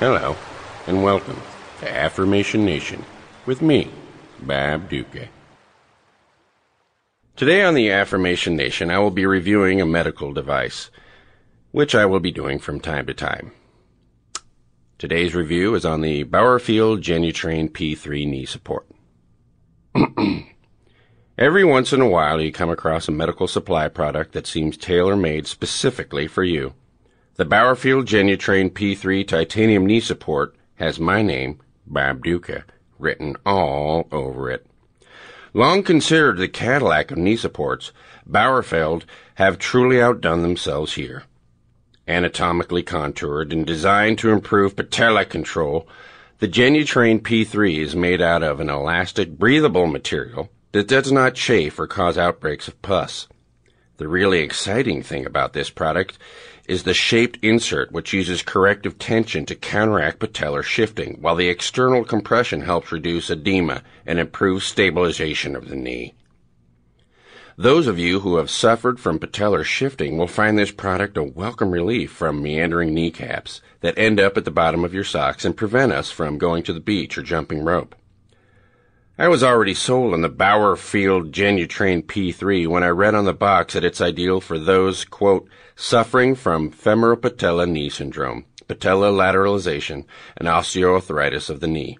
Hello, and welcome to Affirmation Nation with me, Bob Ducca. Today on the Affirmation Nation, I will be reviewing a medical device, which I will be doing from time to time. Today's review is on the Bauerfield GenuTrain P3 knee support. Every once in a while, you come across a medical supply product that seems tailor made specifically for you. The Bauerfield GenuTrain P3 titanium knee support has my name, Bob Ducca, written all over it. Long considered the Cadillac of knee supports, Bauerfeld have truly outdone themselves here. Anatomically contoured and designed to improve patella control, the GenuTrain P3 is made out of an elastic, breathable material that does not chafe or cause outbreaks of pus. The really exciting thing about this product is the shaped insert, which uses corrective tension to counteract patellar shifting, while the external compression helps reduce edema and improve stabilization of the knee. Those of you who have suffered from patellar shifting will find this product a welcome relief from meandering kneecaps that end up at the bottom of your socks and prevent us from going to the beach or jumping rope. I was already sold on the Bauerfield GenuTrain P3 when I read on the box that it's ideal for those, quote, suffering from femoral patella knee syndrome, patella lateralization, and osteoarthritis of the knee.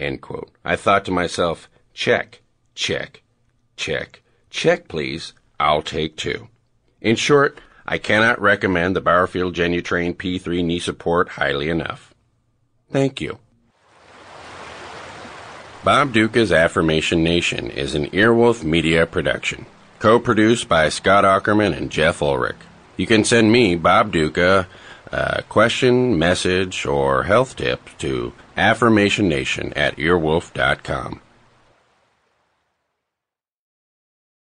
End quote. I thought to myself, check, check, check, check please, I'll take two. In short, I cannot recommend the Bauerfield GenuTrain P3 knee support highly enough. Thank you. Bob Ducca's Affirmation Nation is an Earwolf Media production, co-produced by Scott Aukerman and Jeff Ulrich. You can send me, Bob Ducca, a question, message, or health tip to affirmationnation at earwolf.com.